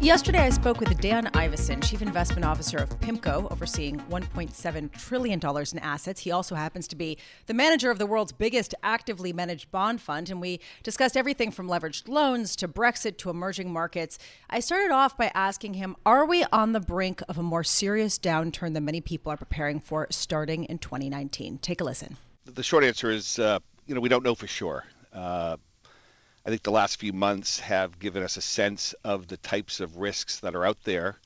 Yesterday, I spoke with Dan Ivascyn, Chief Investment Officer of PIMCO, overseeing $1.7 trillion in assets. He also happens to be the manager of the world's biggest actively managed bond fund. And we discussed everything from leveraged loans to Brexit to emerging markets. I started off by asking him Are we on the brink of a more serious downturn than many people are preparing for starting in 2019? Take a listen. The short answer is, uh, you know, we don't know for sure. Uh, I think the last few months have given us a sense of the types of risks that are out there,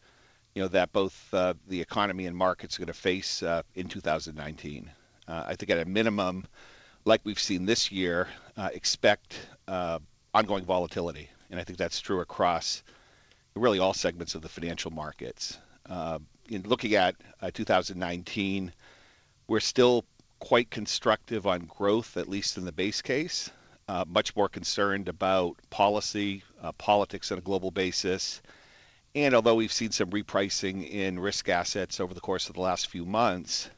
you know, that both uh, the economy and markets are going to face uh, in 2019. Uh, I think at a minimum, like we've seen this year, uh, expect uh, ongoing volatility, and I think that's true across really all segments of the financial markets. Uh, in looking at 2019, we're still quite constructive on growth, at least in the base case uh, much more concerned about policy, uh, politics on a global basis. And although we've seen some repricing in risk assets over the course of the last few months,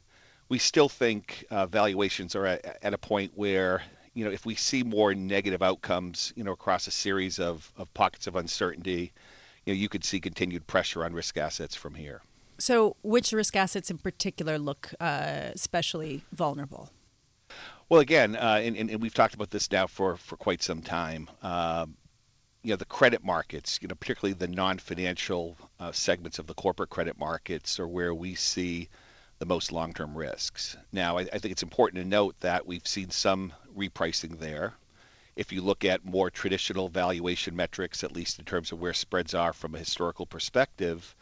we still think uh, valuations are at, at, a point where, you know, if we see more negative outcomes, you know, across a series of, of pockets of uncertainty, you know, you could see continued pressure on risk assets from here. So, which risk assets in particular look uh, especially vulnerable? Well, again, uh, and, and, we've talked about this now for, for quite some time. Um, you know, the credit markets, you know, particularly the non-financial uh, segments of the corporate credit markets, are where we see the most long-term risks. Now, I, I think it's important to note that we've seen some repricing there. If you look at more traditional valuation metrics, at least in terms of where spreads are from a historical perspective,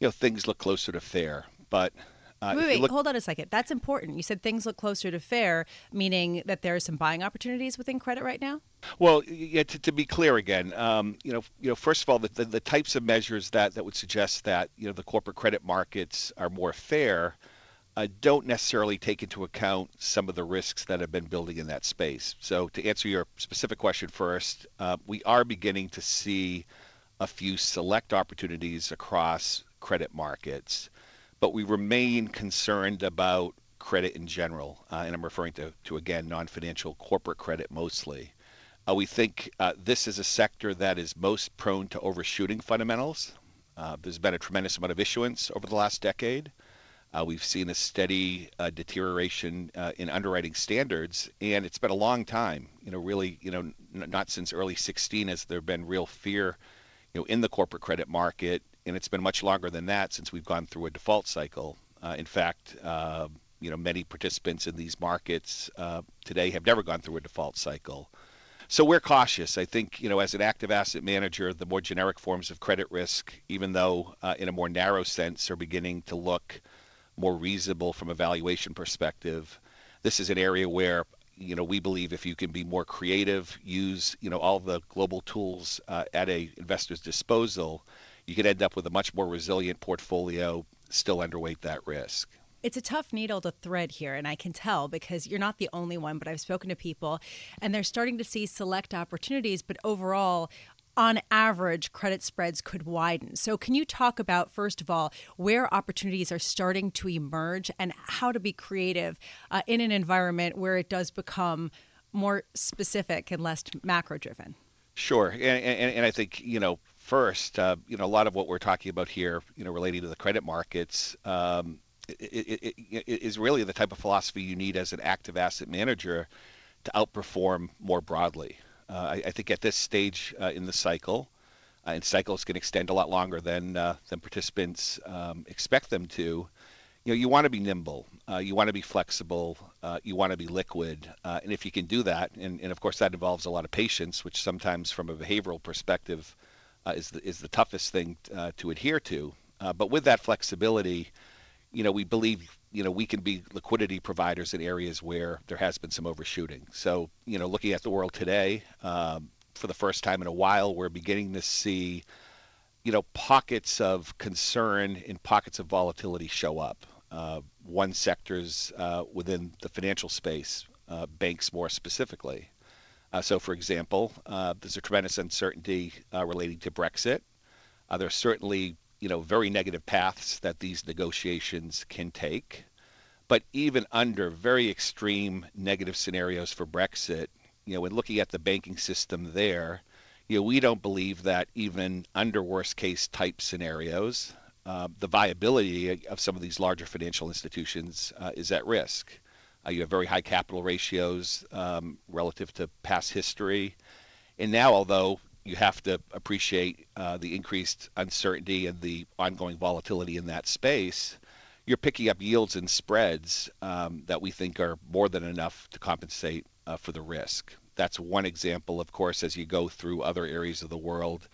you know, things look closer to fair. But uh, wait, wait, look- hold on a second. That's important. You said things look closer to fair, meaning that there are some buying opportunities within credit right now. Well, yeah. To, to be clear again, um, you know, you know, first of all, the, the, the, types of measures that that would suggest that you know the corporate credit markets are more fair. Uh, don't necessarily take into account some of the risks that have been building in that space. So, to answer your specific question first, uh, we are beginning to see a few select opportunities across credit markets but we remain concerned about credit in general, uh, and I'm referring to, to again non-financial corporate credit mostly. Uh, we think uh, this is a sector that is most prone to overshooting fundamentals. Uh, there's been a tremendous amount of issuance over the last decade. Uh, we've seen a steady uh, deterioration in underwriting standards, and it's been a long time. You know, really, you know, n- not since early 16 has there been real fear, you know, in the corporate credit market and it's been much longer than that since we've gone through a default cycle. Uh, in fact, uh, you know, many participants in these markets uh, today have never gone through a default cycle. So we're cautious. I think, you know, as an active asset manager, the more generic forms of credit risk, even though uh, in a more narrow sense, are beginning to look more reasonable from a valuation perspective. This is an area where you know we believe if you can be more creative, use you know all the global tools uh, at a investor's disposal, you could end up with a much more resilient portfolio, still underweight that risk. It's a tough needle to thread here, and I can tell because you're not the only one, but I've spoken to people and they're starting to see select opportunities, but overall, on average, credit spreads could widen. So, can you talk about, first of all, where opportunities are starting to emerge and how to be creative uh, in an environment where it does become more specific and less macro driven? Sure. And, and, and, I think, you know, first, uh, you know, a lot of what we're talking about here, you know, relating to the credit markets, um, it, it, it is really the type of philosophy you need as an active asset manager to outperform more broadly. Uh, I, I, think at this stage uh, in the cycle, uh, and cycles can extend a lot longer than uh, than participants um, expect them to. You know, you want to be nimble, uh, you want to be flexible, uh, you want to be liquid, and if you can do that, and, and of course that involves a lot of patience, which sometimes from a behavioral perspective uh, is the, is the toughest thing uh, to adhere to. Uh, but with that flexibility, you know, we believe you know we can be liquidity providers in areas where there has been some overshooting. So you know, looking at the world today, um, for the first time in a while, we're beginning to see you know pockets of concern and pockets of volatility show up. Uh, one sectors uh, within the financial space, uh, banks more specifically. Uh, so, for example, uh, there's a tremendous uncertainty uh, relating to Brexit. Uh, there's certainly, you know, very negative paths that these negotiations can take. But even under very extreme negative scenarios for Brexit, you know, when looking at the banking system there, you know, we don't believe that even under worst case type scenarios, uh, the viability of some of these larger financial institutions uh, is at risk. Uh, you have very high capital ratios um, relative to past history. And now, although you have to appreciate uh, the increased uncertainty and the ongoing volatility in that space, you're picking up yields and spreads um, that we think are more than enough to compensate uh, for the risk. That's one example, of course, as you go through other areas of the world,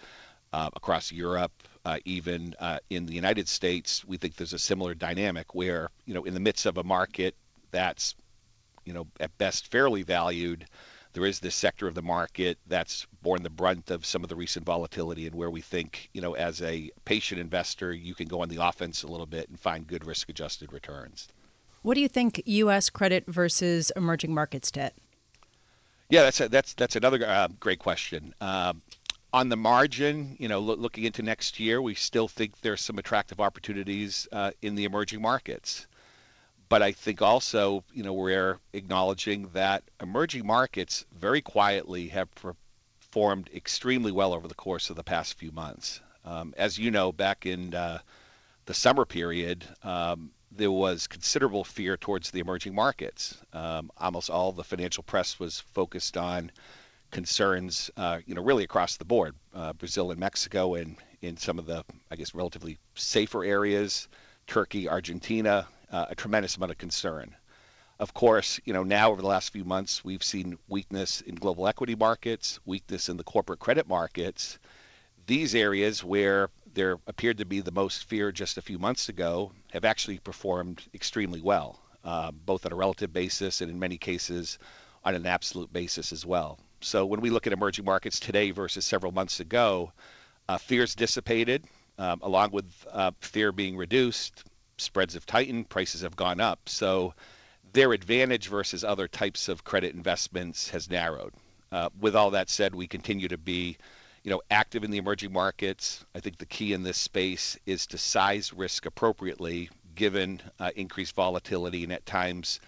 across Europe, even in the United States, we think there's a similar dynamic where, you know, in the midst of a market that's, you know, at best fairly valued, there is this sector of the market that's borne the brunt of some of the recent volatility and where we think, you know, as a patient investor, you can go on the offense a little bit and find good risk adjusted returns. What do you think U.S. credit versus emerging markets debt? Yeah, that's a, that's that's another uh, great question. Um, on the margin, you know, lo- looking into next year, we still think there's some attractive opportunities uh, in the emerging markets. But I think also, you know, we're acknowledging that emerging markets very quietly have performed extremely well over the course of the past few months. Um, as you know, back in uh, the summer period, um, there was considerable fear towards the emerging markets. Um, almost all the financial press was focused on concerns, uh, you know, really across the board, uh, Brazil and Mexico, and in some of the, I guess, relatively safer areas, Turkey, Argentina, uh, a tremendous amount of concern. Of course, you know, now over the last few months, we've seen weakness in global equity markets, weakness in the corporate credit markets. These areas where there appeared to be the most fear just a few months ago have actually performed extremely well, uh, both on a relative basis and in many cases on an absolute basis as well. So when we look at emerging markets today versus several months ago, uh, fears dissipated, um, along with uh, fear being reduced. Spreads have tightened, prices have gone up. So their advantage versus other types of credit investments has narrowed. Uh, with all that said, we continue to be you know, active in the emerging markets. I think the key in this space is to size risk appropriately given uh, increased volatility and at times,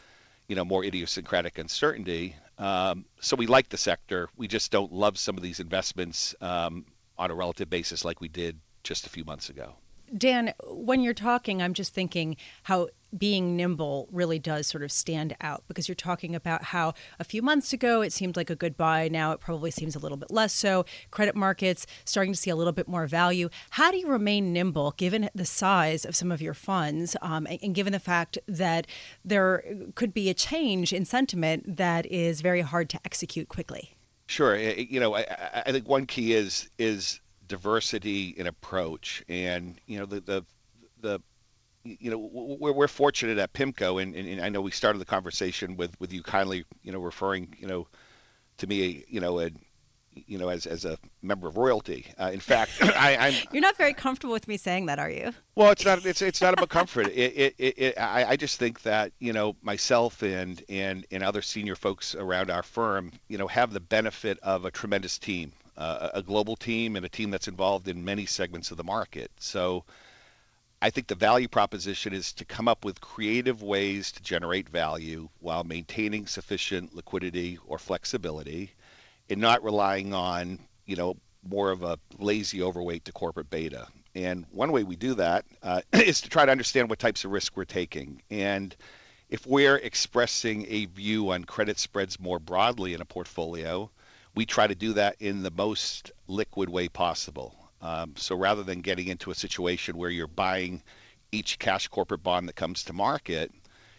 you know, more idiosyncratic uncertainty. Um, so we like the sector. We just don't love some of these investments um, on a relative basis like we did just a few months ago. Dan, when you're talking, I'm just thinking how being nimble really does sort of stand out because you're talking about how a few months ago it seemed like a good buy. Now it probably seems a little bit less so. Credit markets starting to see a little bit more value. How do you remain nimble given the size of some of your funds um, and, given the fact that there could be a change in sentiment that is very hard to execute quickly? Sure. You know, I, I think one key is is diversity in approach, and you know the the, the you know we're, we're fortunate at PIMCO, and, and, I know we started the conversation with with you kindly you know referring you know to me you know and you know as as a member of royalty. Uh, in fact, I, am You're not very comfortable with me saying that, are you? Well, it's not. It's it's not about comfort. It, it, it, it I, I just think that you know myself and and and other senior folks around our firm, you know, have the benefit of a tremendous team uh, a global team and a team that's involved in many segments of the market. So I think the value proposition is to come up with creative ways to generate value while maintaining sufficient liquidity or flexibility and not relying on, you know, more of a lazy overweight to corporate beta. And one way we do that uh, is to try to understand what types of risk we're taking. And if we're expressing a view on credit spreads more broadly in a portfolio, we try to do that in the most liquid way possible. Um, so rather than getting into a situation where you're buying each cash corporate bond that comes to market,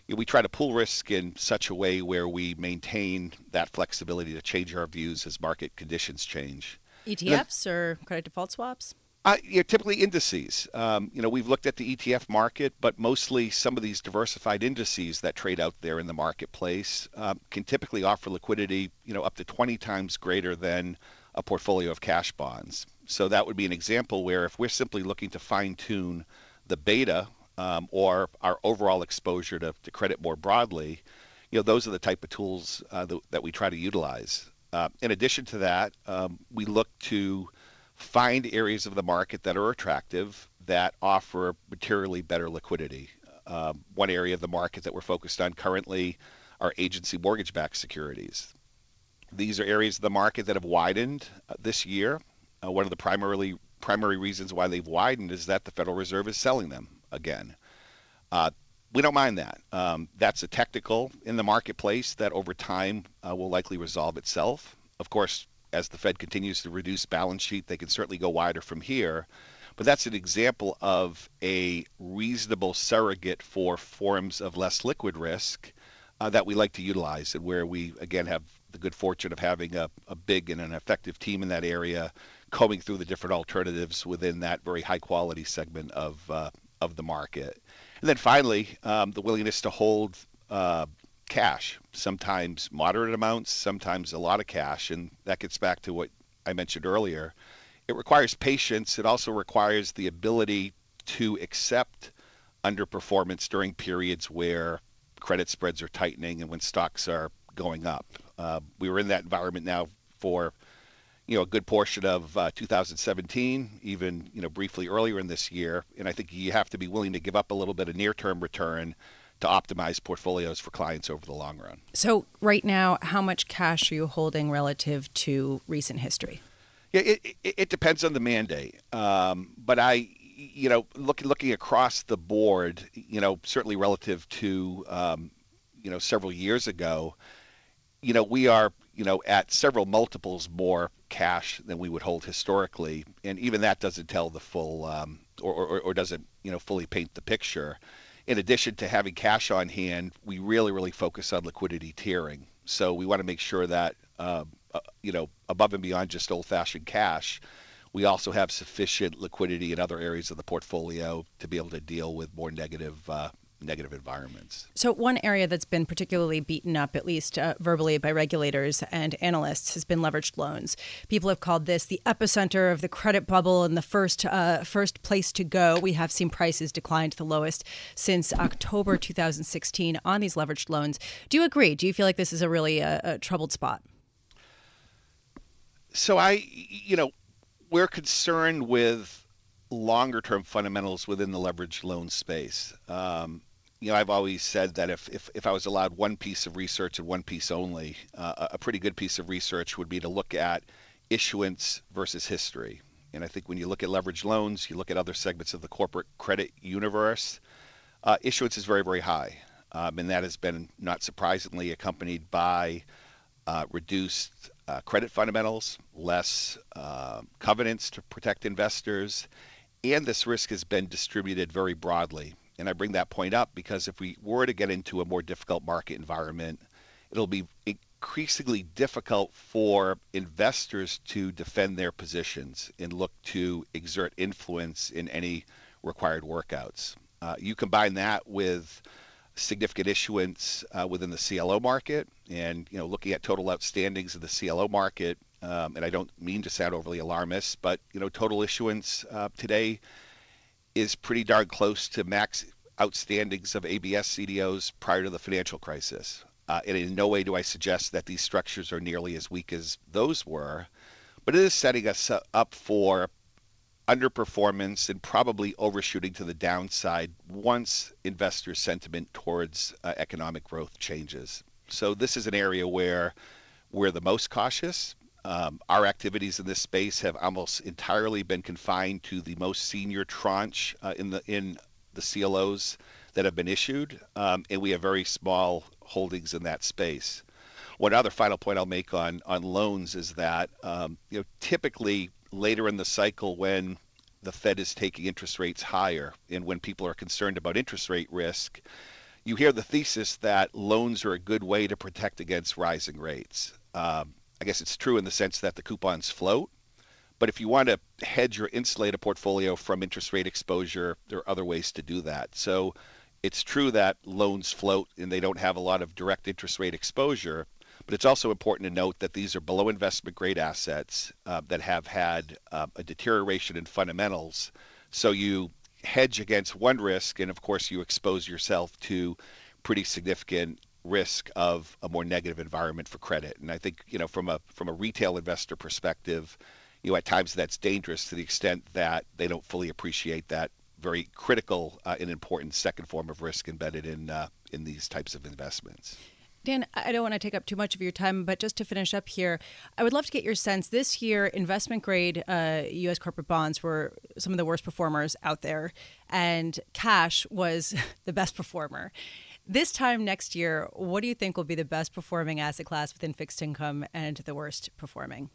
we try to pool risk in such a way where we maintain that flexibility to change our views as market conditions change. ETFs then, or credit default swaps? Uh, yeah, typically indices. Um, you know, we've looked at the ETF market, but mostly some of these diversified indices that trade out there in the marketplace um, can typically offer liquidity, you know, up to 20 times greater than a portfolio of cash bonds. So that would be an example where if we're simply looking to fine tune the beta um, or our overall exposure to, to credit more broadly, you know, those are the type of tools uh, that, that, we try to utilize. Uh, in addition to that, um, we look to find areas of the market that are attractive that offer materially better liquidity. Uh, one area of the market that we're focused on currently are agency mortgage-backed securities. These are areas of the market that have widened uh, this year. Uh, one of the primarily primary reasons why they've widened is that the Federal Reserve is selling them again. Uh, we don't mind that. Um, that's a technical in the marketplace that over time uh, will likely resolve itself. Of course, as the Fed continues to reduce balance sheet, they can certainly go wider from here. But that's an example of a reasonable surrogate for forms of less liquid risk uh, that we like to utilize, and where we again have the good fortune of having a, a big and an effective team in that area, combing through the different alternatives within that very high quality segment of uh, of the market. And then finally, um, the willingness to hold uh, cash, sometimes moderate amounts, sometimes a lot of cash. And that gets back to what I mentioned earlier. It requires patience. It also requires the ability to accept underperformance during periods where credit spreads are tightening and when stocks are going up. Uh, we were in that environment now for you know a good portion of uh, 2017, even you know briefly earlier in this year, and I think you have to be willing to give up a little bit of near-term return to optimize portfolios for clients over the long run. So right now, how much cash are you holding relative to recent history? Yeah, it, it, it depends on the mandate, um, but I you know, look, looking across the board, you know, certainly relative to, um, you know, several years ago, you know, we are, you know, at several multiples more cash than we would hold historically, and even that doesn't tell the full, um, or, or, or doesn't, you know, fully paint the picture. In addition to having cash on hand, we really, really focus on liquidity tiering. So we want to make sure that, uh, uh, you know, above and beyond just old-fashioned cash, we also have sufficient liquidity in other areas of the portfolio to be able to deal with more negative uh, negative environments. So, one area that's been particularly beaten up, at least uh, verbally, by regulators and analysts, has been leveraged loans. People have called this the epicenter of the credit bubble and the first uh, first place to go. We have seen prices decline to the lowest since October 2016 on these leveraged loans. Do you agree? Do you feel like this is a really uh, a troubled spot? So I, you know, we're concerned with longer term fundamentals within the leveraged loan space. Um, you know, I've always said that if, if, if I was allowed one piece of research and one piece only, uh, a pretty good piece of research would be to look at issuance versus history. And I think when you look at leveraged loans, you look at other segments of the corporate credit universe, uh, issuance is very, very high. Um, and that has been, not surprisingly, accompanied by uh, reduced uh, credit fundamentals, less uh, covenants to protect investors, and this risk has been distributed very broadly. And I bring that point up because if we were to get into a more difficult market environment, it'll be increasingly difficult for investors to defend their positions and look to exert influence in any required workouts. Uh, you combine that with significant issuance uh, within the CLO market, and you know, looking at total outstandings of the CLO market, um, and I don't mean to sound overly alarmist, but you know, total issuance uh, today is pretty darn close to max outstandings of ABS CDOs prior to the financial crisis. Uh, and in no way do I suggest that these structures are nearly as weak as those were, but it is setting us up for underperformance and probably overshooting to the downside once investor sentiment towards uh, economic growth changes. So this is an area where we're the most cautious. Um, our activities in this space have almost entirely been confined to the most senior tranche uh, in the in the CLOs that have been issued, um, and we have very small holdings in that space. One other final point I'll make on on loans is that um, you know typically later in the cycle when the Fed is taking interest rates higher and when people are concerned about interest rate risk, you hear the thesis that loans are a good way to protect against rising rates. Um, I guess it's true in the sense that the coupons float, but if you want to hedge or insulate a portfolio from interest rate exposure, there are other ways to do that. So it's true that loans float and they don't have a lot of direct interest rate exposure, but it's also important to note that these are below investment grade assets uh, that have had uh, a deterioration in fundamentals. So you hedge against one risk, and of course, you expose yourself to pretty significant risk of a more negative environment for credit. And I think, you know, from a from a retail investor perspective, you know, at times that's dangerous to the extent that they don't fully appreciate that very critical uh, and important second form of risk embedded in uh, in these types of investments. Dan, I don't want to take up too much of your time, but just to finish up here, I would love to get your sense. This year, investment grade uh, U.S. corporate bonds were some of the worst performers out there, and cash was the best performer. This time next year, what do you think will be the best performing asset class within fixed income and the worst performing?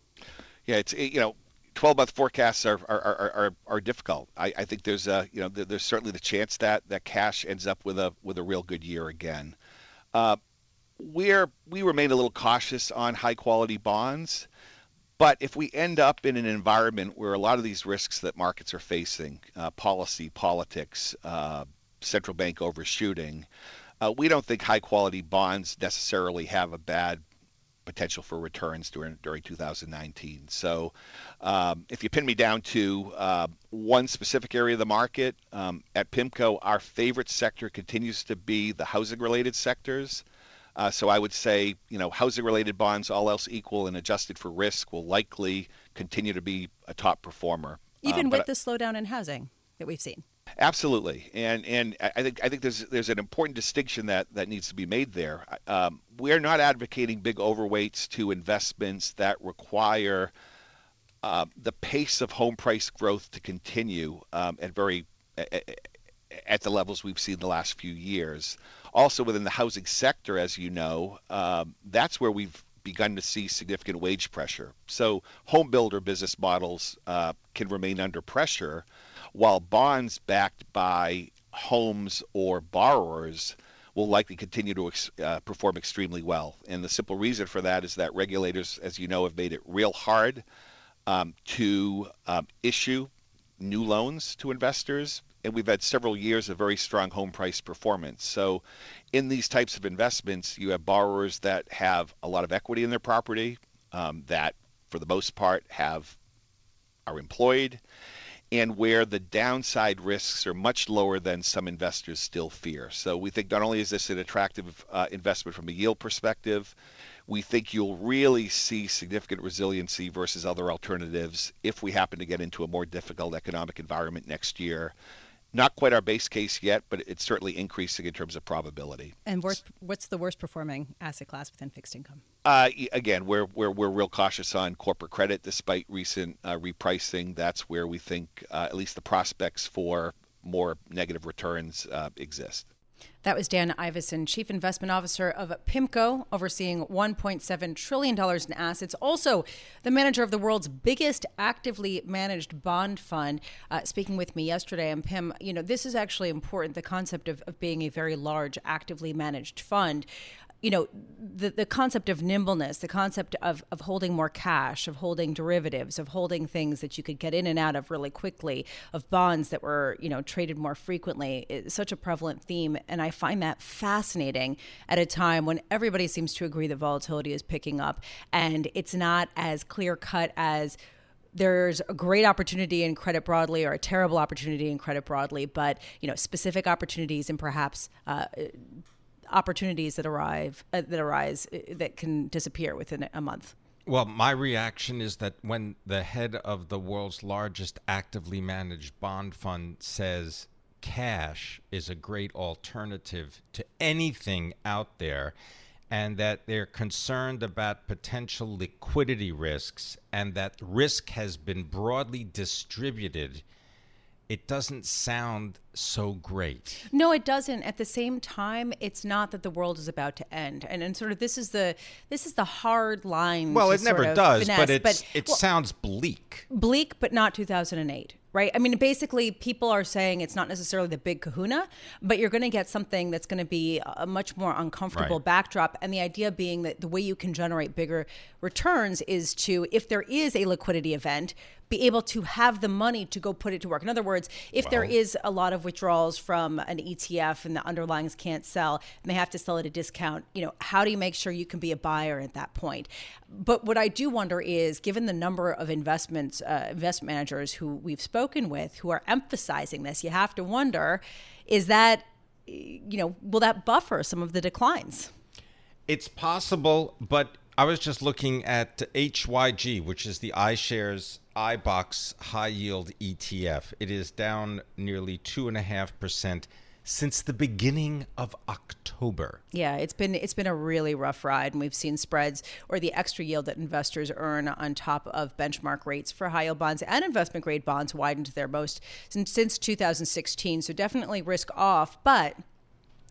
Yeah, it's you know 12 month forecasts are are, are, are, are difficult. I, I, think there's a you know there's certainly the chance that that cash ends up with a with a real good year again. Uh, we're we remain a little cautious on high quality bonds, but if we end up in an environment where a lot of these risks that markets are facing, uh, policy, politics, uh, central bank overshooting, uh, we don't think high quality bonds necessarily have a bad potential for returns during during 2019. So, um, if you pin me down to uh, one specific area of the market um, at PIMCO, our favorite sector continues to be the housing related sectors. Uh, so I would say, you know, housing related bonds, all else equal and adjusted for risk, will likely continue to be a top performer. Even um, with the slowdown in housing that we've seen. Absolutely, and and I think I think there's there's an important distinction that that needs to be made there. Um, we are not advocating big overweights to investments that require uh, the pace of home price growth to continue um, at very at the levels we've seen the last few years. Also within the housing sector, as you know, um, that's where we've begun to see significant wage pressure. So home builder business models uh, can remain under pressure while bonds backed by homes or borrowers will likely continue to uh, perform extremely well. And the simple reason for that is that regulators, as you know, have made it real hard um, to um, issue new loans to investors. And we've had several years of very strong home price performance. So, in these types of investments, you have borrowers that have a lot of equity in their property, um, that for the most part have are employed and where the downside risks are much lower than some investors still fear. So we think not only is this an attractive uh, investment from a yield perspective, we think you'll really see significant resiliency versus other alternatives if we happen to get into a more difficult economic environment next year. Not quite our base case yet, but it's certainly increasing in terms of probability. And worst, what's the worst performing asset class within fixed income? Uh, again, we're, we're, we're real cautious on corporate credit despite recent uh, repricing. That's where we think uh, at least the prospects for more negative returns uh, exist. That was Dan Ivascyn, Chief Investment Officer of PIMCO, overseeing $1.7 trillion in assets. Also, the manager of the world's biggest actively managed bond fund. Uh, speaking with me yesterday, and Pimm, you know, this is actually important the concept of, of being a very large, actively managed fund you know the the concept of nimbleness the concept of of holding more cash of holding derivatives of holding things that you could get in and out of really quickly of bonds that were you know traded more frequently is such a prevalent theme. And i find that fascinating at a time when everybody seems to agree that volatility is picking up and it's not as clear cut as there's a great opportunity in credit broadly or a terrible opportunity in credit broadly, but you know specific opportunities and perhaps uh, opportunities that arrive uh, that arise uh, that can disappear within a month. Well, my reaction is that when the head of the world's largest actively managed bond fund says cash is a great alternative to anything out there, and that they're concerned about potential liquidity risks, and that risk has been broadly distributed it doesn't sound so great. No, it doesn't. At the same time, it's not that the world is about to end, and and sort of this is the this is the hard line. Well, it never does, finesse, but, but it well, sounds bleak. Bleak, but not 2008 right? I mean, basically, people are saying it's not necessarily the big kahuna, but you're going to get something that's going to be a much more uncomfortable right. backdrop. And the idea being that the way you can generate bigger returns is to, if there is a liquidity event, be able to have the money to go put it to work. In other words, if there is a lot of withdrawals from an ETF and the underlyings can't sell and they have to sell at a discount, you know, how do you make sure you can be a buyer at that point? But what I do wonder is, given the number of investments, uh, investment managers who we've spoken with who are emphasizing this, you have to wonder, is that, you know, will that buffer some of the declines? It's possible, but I was just looking at HYG, which is the iShares iBoxx High Yield ETF. It is down nearly two and a half percent since the beginning of October. Yeah, it's been it's been a really rough ride, and we've seen spreads or the extra yield that investors earn on top of benchmark rates for high yield bonds and investment grade bonds widened to their most since, since 2016. So definitely risk off, but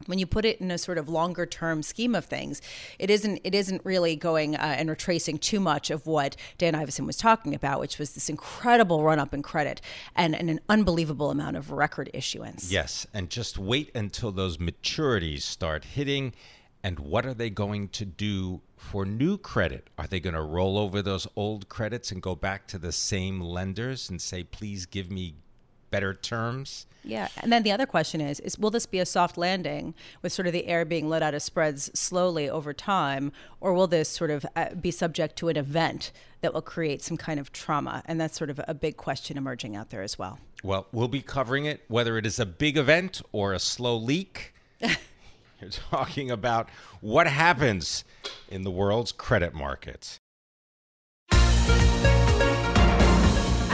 when you put it in a sort of longer term scheme of things, it isn't it isn't really going uh, and retracing too much of what Dan Ivascyn was talking about, which was this incredible run up in credit and, and an unbelievable amount of record issuance. Yes, and just wait until those maturities start hitting. And what are they going to do for new credit? Are they going to roll over those old credits and go back to the same lenders and say, please give me better terms? Yeah, and then the other question is: is will this be a soft landing with sort of the air being let out of spreads slowly over time, or will this sort of uh, be subject to an event that will create some kind of trauma? And that's sort of a big question emerging out there as well. Well, we'll be covering it, whether it is a big event or a slow leak. You're talking about what happens in the world's credit markets.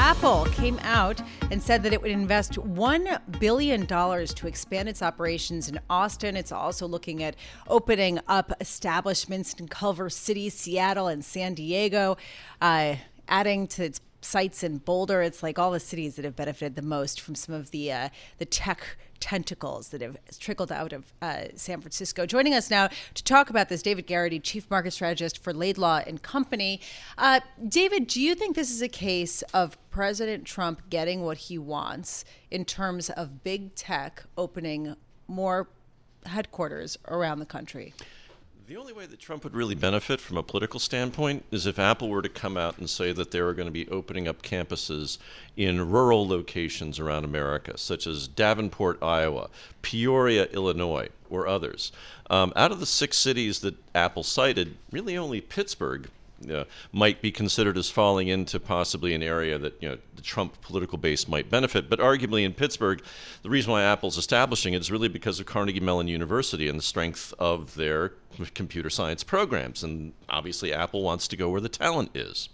Apple came out and said that it would invest $1 billion to expand its operations in Austin. It's also looking at opening up establishments in Culver City, Seattle, and San Diego, uh, adding to its sites in Boulder. It's like all the cities that have benefited the most from some of the uh, the tech tentacles that have trickled out of uh, San Francisco. Joining us now to talk about this, David Garrity, Chief Market Strategist for Laidlaw and Company. Uh, David, do you think this is a case of President Trump getting what he wants in terms of big tech opening more headquarters around the country? The only way that Trump would really benefit from a political standpoint is if Apple were to come out and say that they were going to be opening up campuses in rural locations around America, such as Davenport, Iowa, Peoria, Illinois, or others. Um, out of the six cities that Apple cited, really only Pittsburgh uh, might be considered as falling into possibly an area that you know the Trump political base might benefit. But arguably in Pittsburgh, the reason why Apple's establishing it is really because of Carnegie Mellon University and the strength of their computer science programs. And obviously, Apple wants to go where the talent is.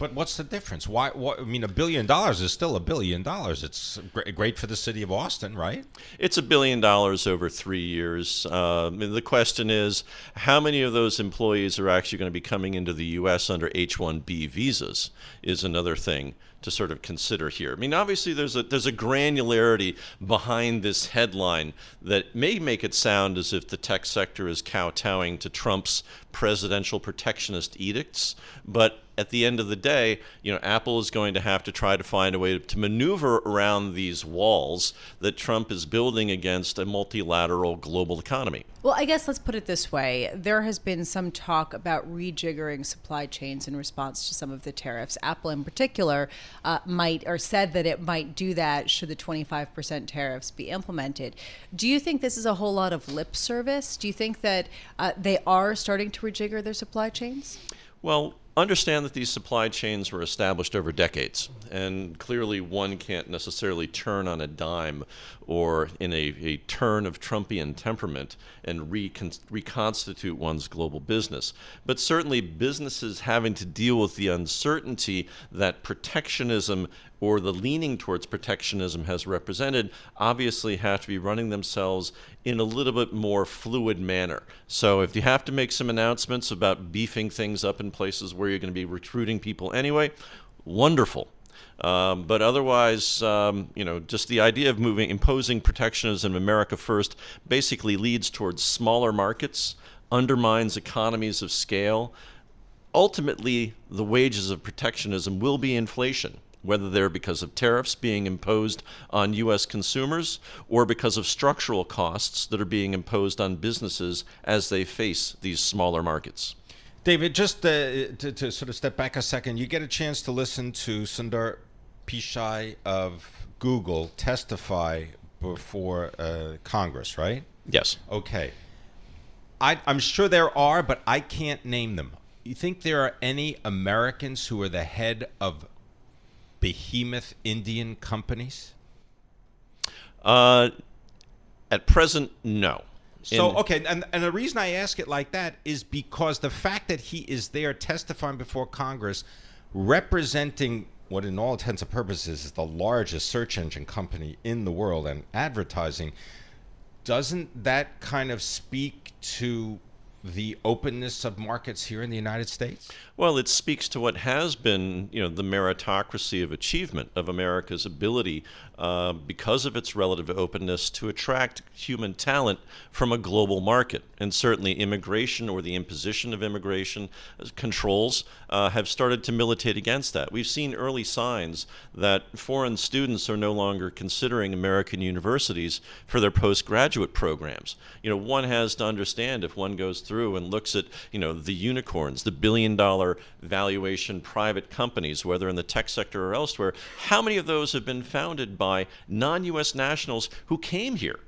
But what's the difference? Why? What, I mean, a billion dollars is still a billion dollars. It's great for the city of Austin, right? It's a billion dollars over three years. Uh, the question is, how many of those employees are actually going to be coming into the U.S. under H-1B visas? Is another thing to sort of consider here. I mean, obviously, there's a there's a granularity behind this headline that may make it sound as if the tech sector is kowtowing to Trump's presidential protectionist edicts, but at the end of the day, you know, Apple is going to have to try to find a way to maneuver around these walls that Trump is building against a multilateral global economy. Well, I guess let's put it this way. There has been some talk about rejiggering supply chains in response to some of the tariffs. Apple, in particular, uh, might or said that it might do that should the 25% tariffs be implemented. Do you think this is a whole lot of lip service? Do you think that uh, they are starting to rejigger their supply chains? Well, understand that these supply chains were established over decades, and clearly one can't necessarily turn on a dime or in a, a turn of Trumpian temperament and recon- reconstitute one's global business. But certainly, businesses having to deal with the uncertainty that protectionism or the leaning towards protectionism has represented obviously have to be running themselves in a little bit more fluid manner. So if you have to make some announcements about beefing things up in places where you're going to be recruiting people anyway, wonderful. Um, but otherwise, um, you know, just the idea of moving, imposing protectionism America first basically leads towards smaller markets, undermines economies of scale. Ultimately, the wages of protectionism will be inflation whether they're because of tariffs being imposed on U.S. consumers or because of structural costs that are being imposed on businesses as they face these smaller markets. David, just uh, to, to, sort of step back a second, you get a chance to listen to Sundar Pichai of Google testify before uh, Congress, right? Yes. Okay. I, I'm sure there are, but I can't name them. You think there are any Americans who are the head of behemoth Indian companies? Uh, at present, no. So In- okay, and and the reason I ask it like that is because the fact that he is there testifying before Congress, representing what, in all intents and purposes, is the largest search engine company in the world and advertising, doesn't that kind of speak to the openness of markets here in the United States? Well, it speaks to what has been, you know, the meritocracy of achievement of America's ability, uh, because of its relative openness, to attract human talent from a global market. And certainly, immigration or the imposition of immigration uh, controls uh, have started to militate against that. We've seen early signs that foreign students are no longer considering American universities for their postgraduate programs. You know, one has to understand if one goes through and looks at, you know, the unicorns, the billion dollar valuation private companies, whether in the tech sector or elsewhere, how many of those have been founded by non US nationals who came here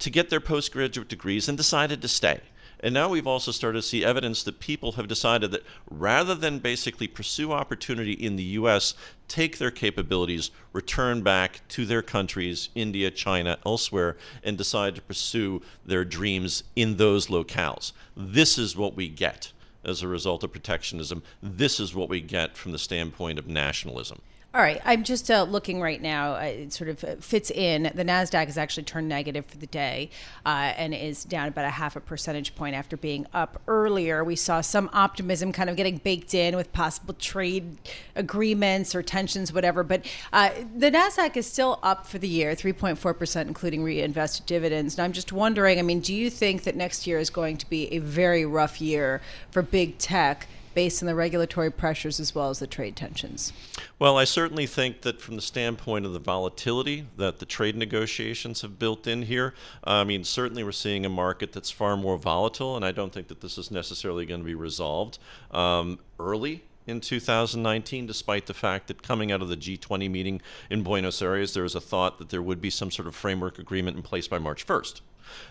to get their postgraduate degrees and decided to stay? And now we've also started to see evidence that people have decided that rather than basically pursue opportunity in the US, take their capabilities, return back to their countries, India, China, elsewhere, and decide to pursue their dreams in those locales. This is what we get as a result of protectionism. This is what we get from the standpoint of nationalism. All right, I'm just uh, looking right now. Uh, it sort of uh, fits in. The Nasdaq has actually turned negative for the day uh, and is down about a half a percentage point after being up earlier. We saw some optimism kind of getting baked in with possible trade agreements or tensions, whatever. But uh, the Nasdaq is still up for the year, 3.4 percent, including reinvested dividends. And I'm just wondering. I mean, do you think that next year is going to be a very rough year for big tech? Based on the regulatory pressures as well as the trade tensions? Well, I certainly think that from the standpoint of the volatility that the trade negotiations have built in here, I mean, certainly we're seeing a market that's far more volatile, and I don't think that this is necessarily going to be resolved um, early in 2019, despite the fact that coming out of the G20 meeting in Buenos Aires, there was a thought that there would be some sort of framework agreement in place by March 1st.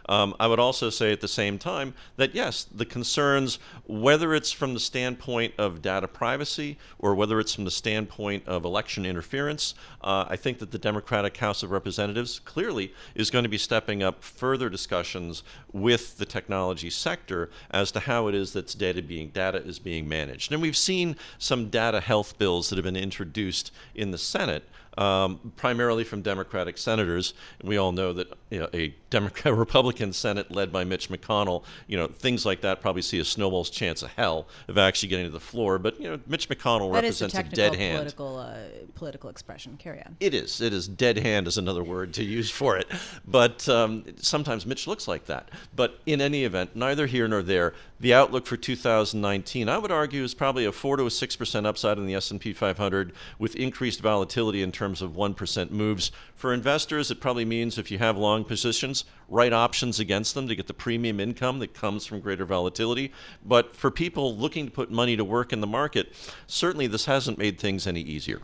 Um, I would also say at the same time that yes, the concerns, whether it's from the standpoint of data privacy or whether it's from the standpoint of election interference, uh, I think that the Democratic House of Representatives clearly is going to be stepping up further discussions with the technology sector as to how it is that data being data is being managed. And we've seen some data health bills that have been introduced in the Senate um, primarily from Democratic senators. And we all know that you know, a Democrat Republican Senate led by Mitch McConnell, you know, things like that probably see a snowball's chance of hell of actually getting to the floor. But you know, Mitch McConnell that represents a, a dead hand. Political, uh, political expression. Carry on. It is. It is. Dead hand is another word to use for it. But um, sometimes Mitch looks like that. But in any event, neither here nor there. The outlook for 2019, I would argue, is probably a four to a six percent upside in the S&P 500, with increased volatility in terms of one percent moves. For investors, it probably means if you have long positions, write options against them to get the premium income that comes from greater volatility. But for people looking to put money to work in the market, certainly this hasn't made things any easier.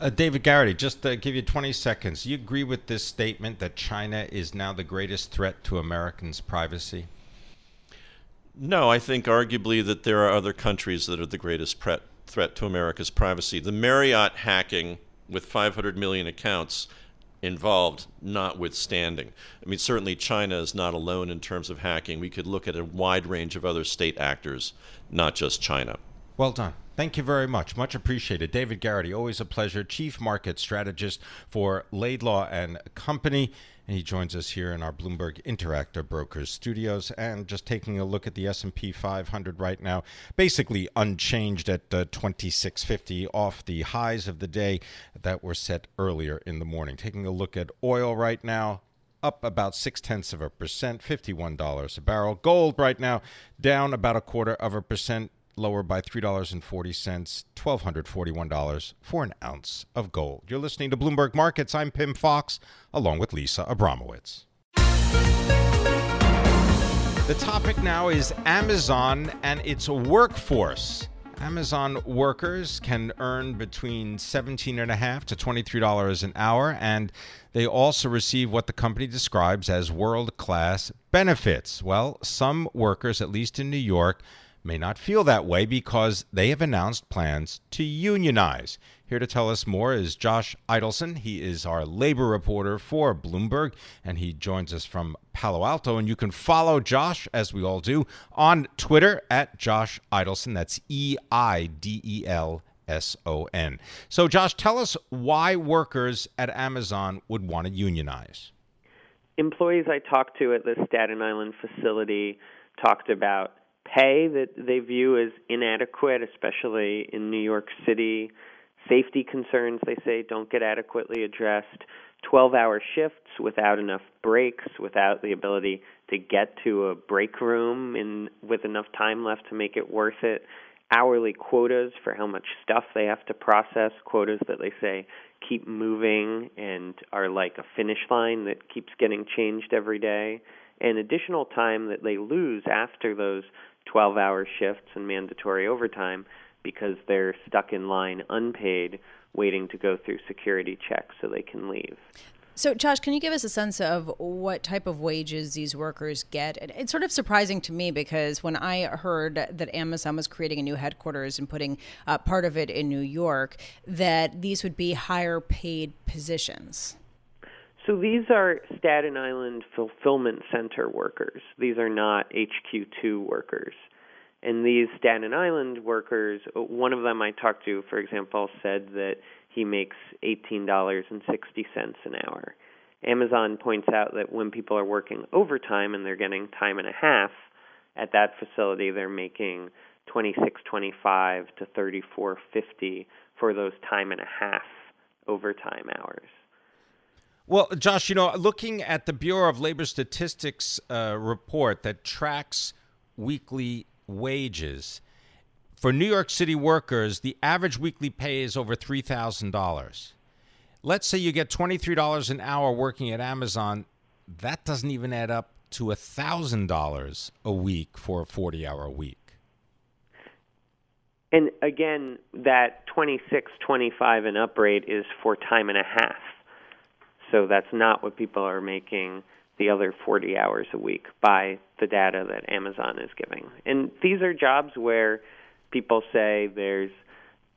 Uh, David Garrity, just to give you 20 seconds. You agree with this statement that China is now the greatest threat to Americans' privacy? No, I think arguably that there are other countries that are the greatest pre- threat to America's privacy. The Marriott hacking with 500 million accounts involved notwithstanding. I mean, certainly China is not alone in terms of hacking. We could look at a wide range of other state actors, not just China. Well done. Thank you very much. Much appreciated. David Garrity, always a pleasure. Chief Market Strategist for Laidlaw and Company. And he joins us here in our Bloomberg Interactive Brokers studios. And just taking a look at the S&P 500 right now, basically unchanged at uh, 2650 off the highs of the day that were set earlier in the morning. Taking a look at oil right now, up about six tenths of a percent, $51 a barrel. Gold right now down about a quarter of a percent, lower by $3.40, $1,241 for an ounce of gold. You're listening to Bloomberg Markets. I'm Pimm Fox, along with Lisa Abramowitz. The topic now is Amazon and its workforce. Amazon workers can earn between $17.5 to $23 an hour, and they also receive what the company describes as world class benefits. Well, some workers, at least in New York, may not feel that way because they have announced plans to unionize. Here to tell us more is Josh Eidelson. He is our labor reporter for Bloomberg, and he joins us from Palo Alto. And you can follow Josh, as we all do, on Twitter at Josh Eidelson. That's E I D E L S O N. So, Josh, tell us why workers at Amazon would want to unionize. Employees I talked to at the Staten Island facility talked about pay that they view as inadequate, especially in New York City Safety concerns, they say, don't get adequately addressed. 12 hour shifts without enough breaks, without the ability to get to a break room in, with enough time left to make it worth it. Hourly quotas for how much stuff they have to process, quotas that they say keep moving and are like a finish line that keeps getting changed every day. And additional time that they lose after those 12 hour shifts and mandatory overtime because they're stuck in line unpaid, waiting to go through security checks so they can leave. So, Josh, can you give us a sense of what type of wages these workers get? It's sort of surprising to me because when I heard that Amazon was creating a new headquarters and putting uh, part of it in New York, that these would be higher paid positions. So these are Staten Island fulfillment center workers. These are not HQ2 workers. And these Staten Island workers, one of them I talked to, for example, said that he makes $18.60 an hour. Amazon points out that when people are working overtime and they're getting time and a half at that facility, they're making 26.25 to 34.50 for those time and a half overtime hours. Well, Josh, you know, looking at the Bureau of Labor Statistics uh, report that tracks weekly wages. For New York City workers, the average weekly pay is over $3,000. Let's say you get $23 an hour working at Amazon. That doesn't even add up to $1,000 a week for a 40 hour week. And again, that 26, 25 and up rate is for time and a half. So that's not what people are making the other 40 hours a week by the data that Amazon is giving. And these are jobs where people say there's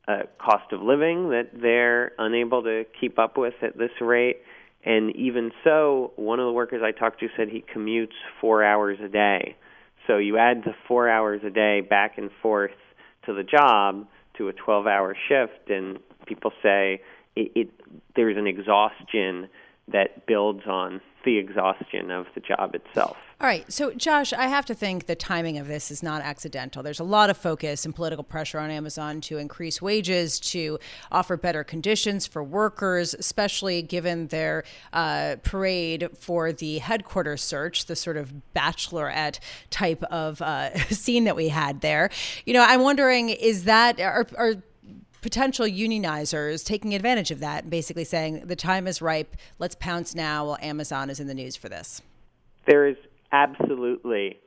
a cost of living that they're unable to keep up with at this rate. And even so, one of the workers I talked to said he commutes four hours a day. So you add the four hours a day back and forth to the job to a 12 hour shift, and people say it, it there's an exhaustion that builds on the exhaustion of the job itself. All right. So, Josh, I have to think the timing of this is not accidental. There's a lot of focus and political pressure on Amazon to increase wages, to offer better conditions for workers, especially given their uh, parade for the headquarters search, the sort of bachelorette type of uh, scene that we had there. You know, I'm wondering is that, are, are potential unionizers taking advantage of that and basically saying the time is ripe, let's pounce now while Amazon is in the news for this? There is absolutely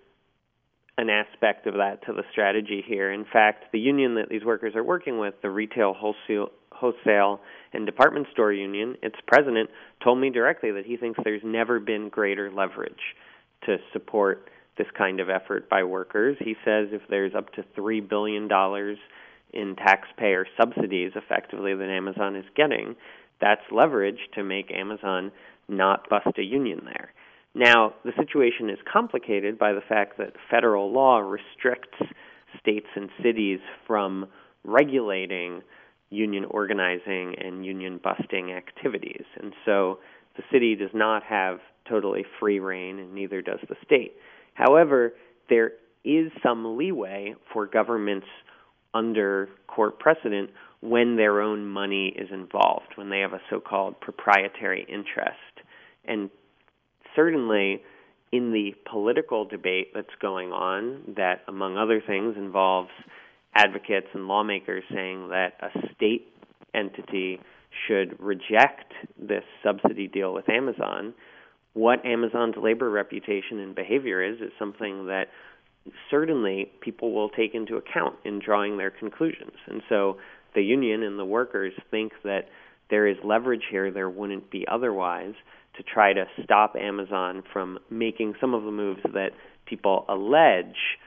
an aspect of that to the strategy here. In fact, the union that these workers are working with, the retail wholesale wholesale and department store union, its president told me directly that he thinks there's never been greater leverage to support this kind of effort by workers. He says if there's up to 3 billion dollars in taxpayer subsidies effectively that Amazon is getting, that's leverage to make Amazon not bust a union there. Now, the situation is complicated by the fact that federal law restricts states and cities from regulating union organizing and union busting activities. And so the city does not have totally free reign, and neither does the state. However, there is some leeway for governments under court precedent when their own money is involved, when they have a so called proprietary interest. And certainly, in the political debate that's going on, that, among other things, involves advocates and lawmakers saying that a state entity should reject this subsidy deal with Amazon, what Amazon's labor reputation and behavior is, is something that certainly people will take into account in drawing their conclusions. And so the union and the workers think that there is leverage here there wouldn't be otherwise to try to stop Amazon from making some of the moves that people allege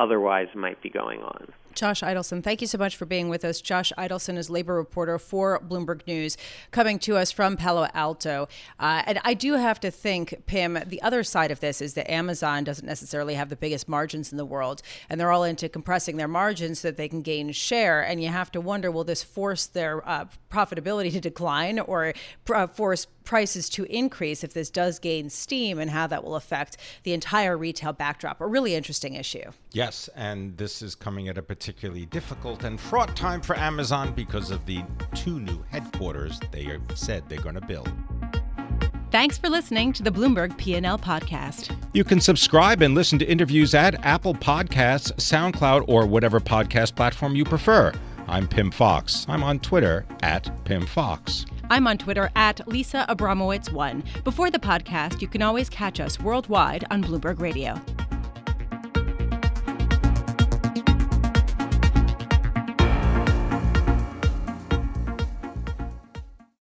otherwise might be going on. Josh Eidelson, thank you so much for being with us. Josh Eidelson is labor reporter for Bloomberg News, coming to us from Palo Alto. Uh, and I do have to think, Pimm, the other side of this is that Amazon doesn't necessarily have the biggest margins in the world, and they're all into compressing their margins so that they can gain share. And you have to wonder, will this force their uh, profitability to decline or uh, force prices to increase if this does gain steam and how that will affect the entire retail backdrop. A really interesting issue. Yes, and this is coming at a particularly difficult and fraught time for Amazon because of the two new headquarters they have said they're going to build. Thanks for listening to the Bloomberg P&L podcast. You can subscribe and listen to interviews at Apple Podcasts, SoundCloud, or whatever podcast platform you prefer. I'm Pimm Fox. I'm on Twitter at Pimm Fox. I'm on Twitter at Lisa Abramowicz1. Before the podcast, you can always catch us worldwide on Bloomberg Radio.